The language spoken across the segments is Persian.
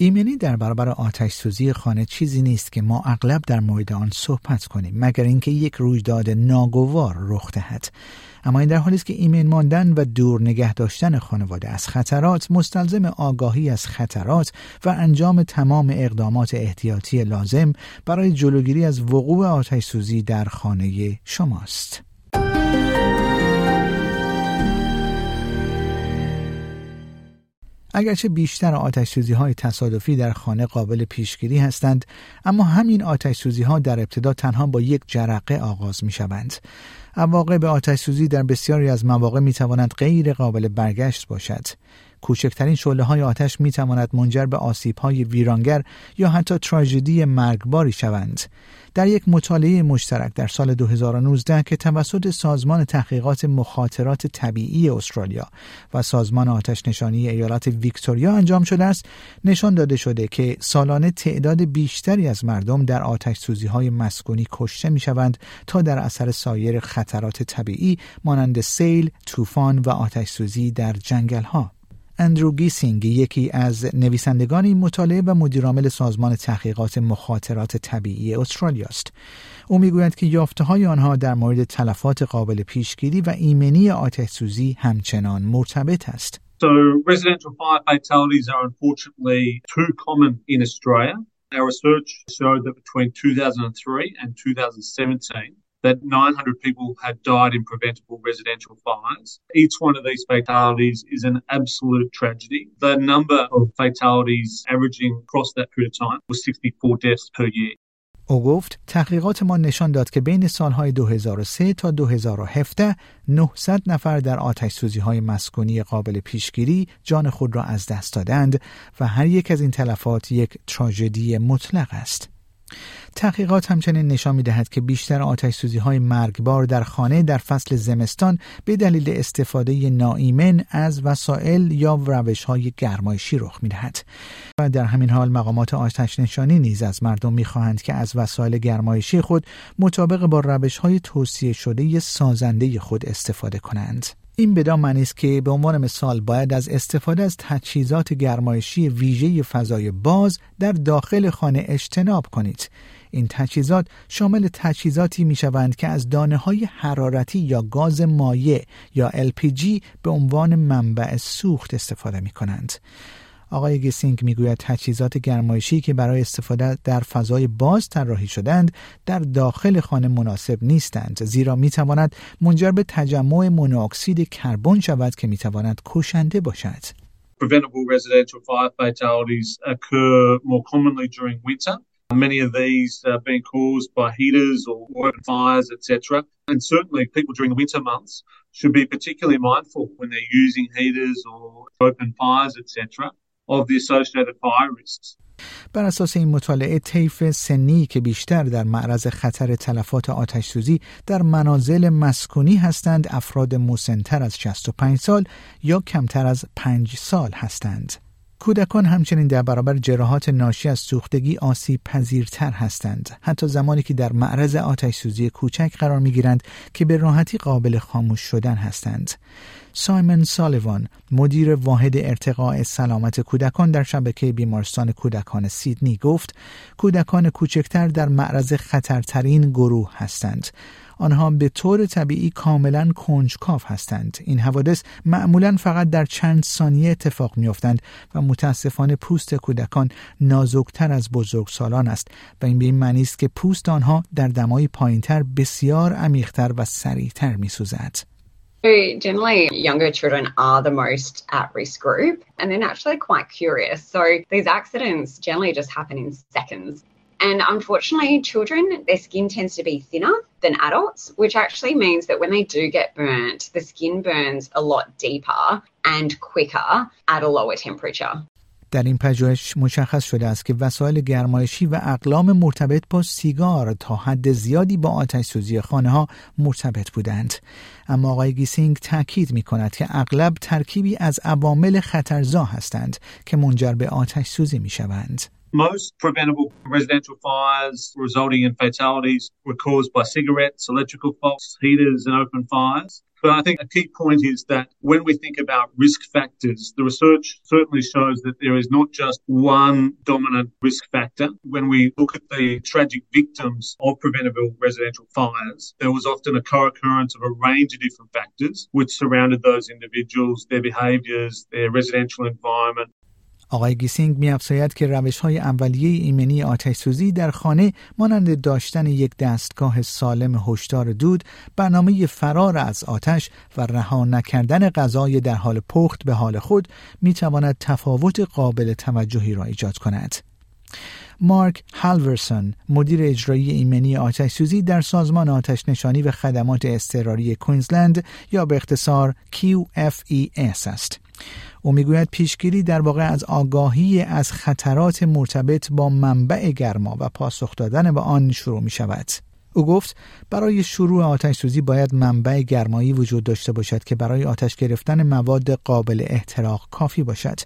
ایمنی در برابر آتش سوزی خانه چیزی نیست که ما اغلب در مورد آن صحبت کنیم مگر اینکه یک رویداد ناگوار رخ دهد اما این در حالی است که ایمن ماندن و دور نگه داشتن خانواده از خطرات مستلزم آگاهی از خطرات و انجام تمام اقدامات احتیاطی لازم برای جلوگیری از وقوع آتش سوزی در خانه شماست. اگرچه بیشتر آتش سوزی های تصادفی در خانه قابل پیشگیری هستند اما همین آتش سوزی ها در ابتدا تنها با یک جرقه آغاز می شوند عواقب آتش سوزی در بسیاری از مواقع می توانند غیر قابل برگشت باشد. کوچکترین شعله های آتش می تواند منجر به آسیب های ویرانگر یا حتی تراژدی مرگباری شوند. در یک مطالعه مشترک در سال 2019 که توسط سازمان تحقیقات مخاطرات طبیعی استرالیا و سازمان آتش نشانی ایالت ویکتوریا انجام شده است نشان داده شده که سالانه تعداد بیشتری از مردم در آتش سوزی های مسکونی کشته می شوند تا در اثر سایر خطرات طبیعی مانند سیل، طوفان و آتش سوزی در جنگل ها. اندرو گیسینگ یکی از نویسندگان مطالعه و مدیرعامل سازمان تحقیقات مخاطرات طبیعی استرالیا است او می‌گوید که یافته های آنها در مورد تلفات قابل پیشگیری و ایمنی آتش سوزی همچنان مرتبط است So residential fire fatalities are unfortunately too common in Australia. Our research showed that between 2003 and 2017 that 900 people had died in preventable residential fires. Each one of these fatalities is an absolute tragedy. The number of fatalities averaging across that period of time was 64 deaths per year. او گفت تحقیقات ما نشان داد که بین سالهای 2003 تا 2017 900 نفر در آتش سوزی های مسکونی قابل پیشگیری جان خود را از دست دادند و هر یک از این تلفات یک تراژدی مطلق است. تحقیقات همچنین نشان می دهد که بیشتر آتش سوزی های مرگبار در خانه در فصل زمستان به دلیل استفاده ناایمن از وسایل یا روش های گرمایشی رخ می دهد. و در همین حال مقامات آتش نشانی نیز از مردم می خواهند که از وسایل گرمایشی خود مطابق با روش های توصیه شده سازنده خود استفاده کنند. این بدان معنی است که به عنوان مثال باید از استفاده از تجهیزات گرمایشی ویژه فضای باز در داخل خانه اجتناب کنید این تجهیزات شامل تجهیزاتی می شوند که از دانه های حرارتی یا گاز مایع یا LPG به عنوان منبع سوخت استفاده می کنند. آقای گسینگ می‌گوید تجهیزات گرمایشی که برای استفاده در فضای باز طراحی شدند در داخل خانه مناسب نیستند زیرا می تواند منجر به تجمع مونوکسید کربن شود که می تواند کشنده باشد. Preventable residential fire fatalities occur more commonly during winter. Many of these are being caused by heaters or open fires, etc. And certainly people during the winter months should be particularly mindful when they're using heaters or open fires, etc. of the associated fire risks. بر اساس این مطالعه طیف سنی که بیشتر در معرض خطر تلفات آتش سوزی در منازل مسکونی هستند افراد مسنتر از 65 سال یا کمتر از 5 سال هستند. کودکان همچنین در برابر جراحات ناشی از سوختگی آسیب پذیرتر هستند. حتی زمانی که در معرض آتش سوزی کوچک قرار می گیرند که به راحتی قابل خاموش شدن هستند. سایمن سالیوان مدیر واحد ارتقاء سلامت کودکان در شبکه بیمارستان کودکان سیدنی گفت کودکان کوچکتر در معرض خطرترین گروه هستند. آنها به طور طبیعی کاملا کنجکاو هستند این حوادث معمولا فقط در چند ثانیه اتفاق میافتند و متاسفانه پوست کودکان نازکتر از بزرگسالان است و این به این معنی است که پوست آنها در دمای پایینتر بسیار عمیقتر و سریعتر میسوزد So generally, younger children are the most at risk group and they're naturally quite curious. So these accidents generally just happen in seconds. And unfortunately, children, their skin tends to be thinner than adults, which actually means that when they do get burnt, the skin burns a lot deeper and quicker at a lower temperature. در این پژوهش مشخص شده است که وسایل گرمایشی و اقلام مرتبط با سیگار تا حد زیادی با آتش سوزی خانه ها مرتبط بودند اما آقای گیسینگ تاکید می کند که اغلب ترکیبی از عوامل خطرزا هستند که منجر به آتش سوزی می شوند Most preventable residential fires resulting in fatalities were caused by cigarettes, electrical faults, heaters, and open fires. But I think a key point is that when we think about risk factors, the research certainly shows that there is not just one dominant risk factor. When we look at the tragic victims of preventable residential fires, there was often a co-occurrence of a range of different factors which surrounded those individuals, their behaviours, their residential environment, آقای گیسینگ میافزاید که روش های اولیه ایمنی آتش سوزی در خانه مانند داشتن یک دستگاه سالم هشدار دود، برنامه فرار از آتش و رها نکردن غذای در حال پخت به حال خود می تواند تفاوت قابل توجهی را ایجاد کند. مارک هالورسون مدیر اجرایی ایمنی آتش سوزی در سازمان آتش نشانی و خدمات اضطراری کوینزلند یا به اختصار QFES است. او می‌گوید پیشگیری در واقع از آگاهی از خطرات مرتبط با منبع گرما و پاسخ دادن به آن شروع می شود. او گفت برای شروع آتش سوزی باید منبع گرمایی وجود داشته باشد که برای آتش گرفتن مواد قابل احتراق کافی باشد.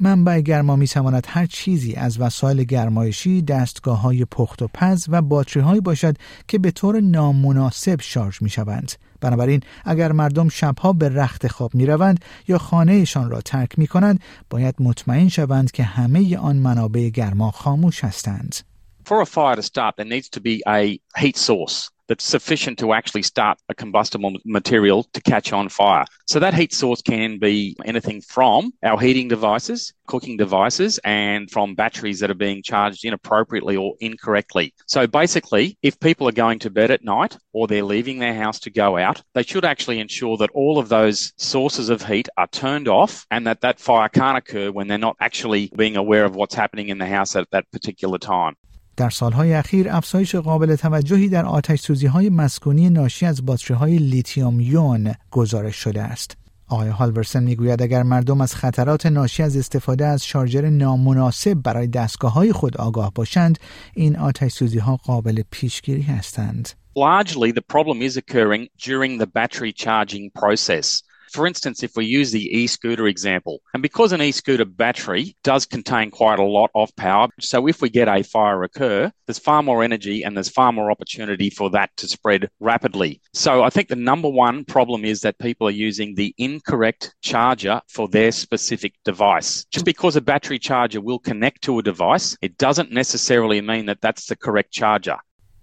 منبع گرما می تواند هر چیزی از وسایل گرمایشی، دستگاه های پخت و پز و باتری هایی باشد که به طور نامناسب شارژ می شوند. بنابراین اگر مردم شبها به رخت خواب می روند یا خانهشان را ترک می کنند باید مطمئن شوند که همه آن منابع گرما خاموش هستند. For a fire to start, there needs to be a heat source. that's sufficient to actually start a combustible material to catch on fire. So that heat source can be anything from our heating devices, cooking devices, and from batteries that are being charged inappropriately or incorrectly. So basically, if people are going to bed at night or they're leaving their house to go out, they should actually ensure that all of those sources of heat are turned off and that that fire can't occur when they're not actually being aware of what's happening in the house at that particular time. در سالهای اخیر افزایش قابل توجهی در آتش سوزی های مسکونی ناشی از باتری های لیتیوم یون گزارش شده است. آقای هالورسن می‌گوید اگر مردم از خطرات ناشی از استفاده از شارژر نامناسب برای دستگاه های خود آگاه باشند این آتش سوزی ها قابل پیشگیری هستند. Largely the problem is occurring during the battery charging process. For instance, if we use the e-scooter example, and because an e-scooter battery does contain quite a lot of power, so if we get a fire occur, there's far more energy and there's far more opportunity for that to spread rapidly. So I think the number one problem is that people are using the incorrect charger for their specific device. Just because a battery charger will connect to a device, it doesn't necessarily mean that that's the correct charger.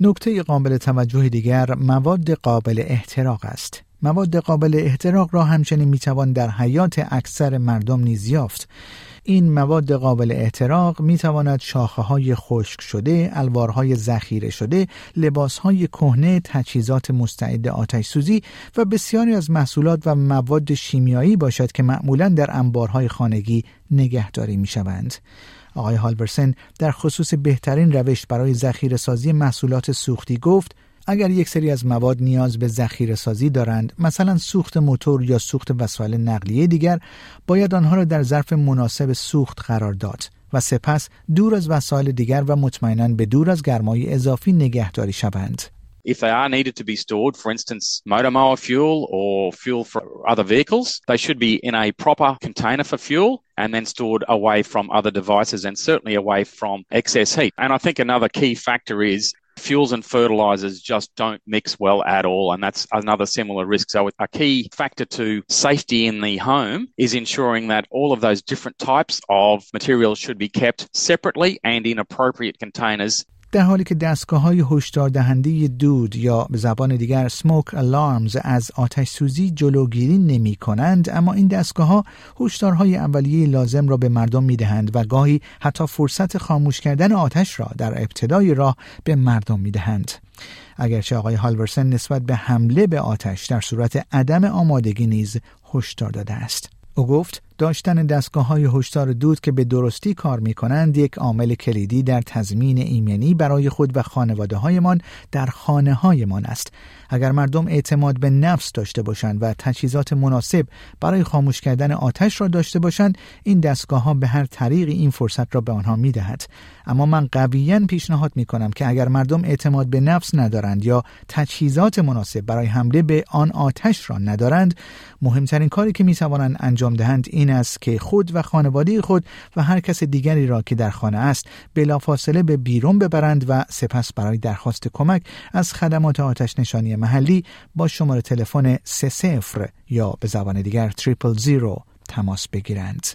نکته قابل توجه دیگر مواد قابل احتراق است. مواد قابل احتراق را همچنین می‌توان در حیات اکثر مردم نیز یافت این مواد قابل احتراق می تواند شاخه های خشک شده، الوارهای ذخیره شده، لباس های کهنه، تجهیزات مستعد آتش سوزی و بسیاری از محصولات و مواد شیمیایی باشد که معمولا در انبارهای خانگی نگهداری می شوند. آقای هالورسن در خصوص بهترین روش برای ذخیره سازی محصولات سوختی گفت اگر یک سری از مواد نیاز به ذخیره سازی دارند مثلا سوخت موتور یا سوخت وسایل نقلیه دیگر باید آنها را در ظرف مناسب سوخت قرار داد و سپس دور از وسایل دیگر و مطمئنا به دور از گرمای اضافی نگهداری شوند If they are needed to be stored, for instance, motor mower fuel or fuel for other vehicles, they should be in a proper container for fuel and then stored away from other devices and certainly away from excess heat. And I think another key factor is fuels and fertilizers just don't mix well at all. And that's another similar risk. So, a key factor to safety in the home is ensuring that all of those different types of materials should be kept separately and in appropriate containers در حالی که دستگاه های هشدار دهنده دود یا به زبان دیگر smoke alarms از آتش سوزی جلوگیری نمی کنند اما این دستگاه ها هشدارهای اولیه لازم را به مردم می دهند و گاهی حتی فرصت خاموش کردن آتش را در ابتدای راه به مردم می دهند. اگرچه آقای هالورسن نسبت به حمله به آتش در صورت عدم آمادگی نیز هشدار داده است. او گفت داشتن دستگاه های هشدار دود که به درستی کار می کنند یک عامل کلیدی در تضمین ایمنی برای خود و خانواده هایمان در خانه هایمان است. اگر مردم اعتماد به نفس داشته باشند و تجهیزات مناسب برای خاموش کردن آتش را داشته باشند این دستگاه ها به هر طریقی این فرصت را به آنها می دهد اما من قویا پیشنهاد می کنم که اگر مردم اعتماد به نفس ندارند یا تجهیزات مناسب برای حمله به آن آتش را ندارند مهمترین کاری که می توانند انجام دهند این این است که خود و خانواده خود و هر کس دیگری را که در خانه است بلافاصله به بیرون ببرند و سپس برای درخواست کمک از خدمات آتش نشانی محلی با شماره تلفن 30 یا به زبان دیگر تریپل زیرو تماس بگیرند.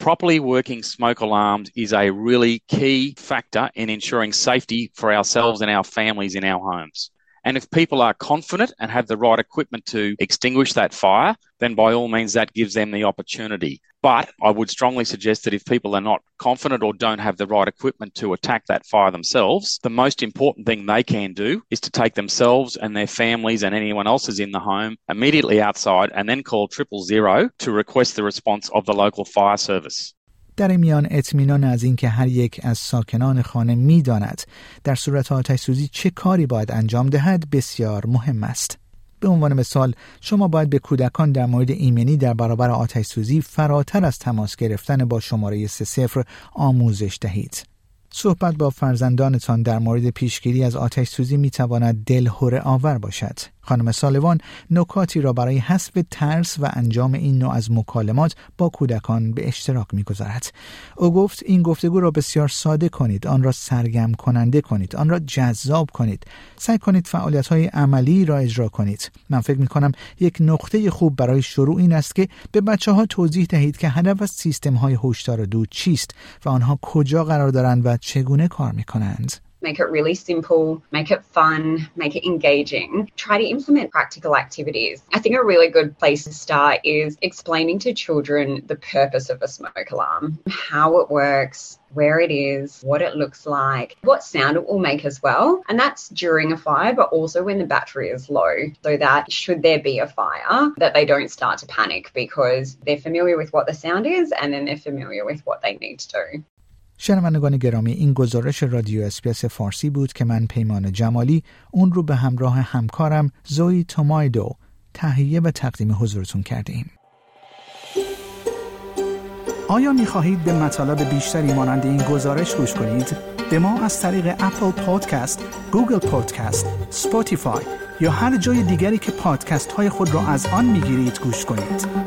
Properly working smoke alarms is a really key factor in ensuring safety for ourselves and our families in our homes. And if people are confident and have the right equipment to extinguish that fire, then by all means that gives them the opportunity. But I would strongly suggest that if people are not confident or don't have the right equipment to attack that fire themselves, the most important thing they can do is to take themselves and their families and anyone else is in the home immediately outside and then call triple zero to request the response of the local fire service. در میان اطمینان از اینکه هر یک از ساکنان خانه می‌داند در صورت آتش سوزی چه کاری باید انجام دهد بسیار مهم است. به عنوان مثال شما باید به کودکان در مورد ایمنی در برابر آتش سوزی فراتر از تماس گرفتن با شماره سه صفر آموزش دهید. صحبت با فرزندانتان در مورد پیشگیری از آتش سوزی می تواند دلهوره آور باشد. خانم سالوان نکاتی را برای حسب ترس و انجام این نوع از مکالمات با کودکان به اشتراک می‌گذارد. او گفت این گفتگو را بسیار ساده کنید آن را سرگرم کننده کنید آن را جذاب کنید سعی کنید فعالیت های عملی را اجرا کنید. من فکر می کنم یک نقطه خوب برای شروع این است که به بچه ها توضیح دهید که هدف از سیستم های هشدار دود چیست و آنها کجا قرار دارند و چگونه کار می کنند make it really simple, make it fun, make it engaging. Try to implement practical activities. I think a really good place to start is explaining to children the purpose of a smoke alarm, how it works, where it is, what it looks like, what sound it will make as well. And that's during a fire, but also when the battery is low, so that should there be a fire, that they don't start to panic because they're familiar with what the sound is and then they're familiar with what they need to do. شنوندگان گرامی این گزارش رادیو اسپیس فارسی بود که من پیمان جمالی اون رو به همراه همکارم زوی تومایدو تهیه و تقدیم حضورتون کردیم آیا می خواهید به مطالب بیشتری مانند این گزارش گوش کنید؟ به ما از طریق Apple Podcast، Google Podcast، Spotify یا هر جای دیگری که پادکست های خود را از آن می گیرید گوش کنید؟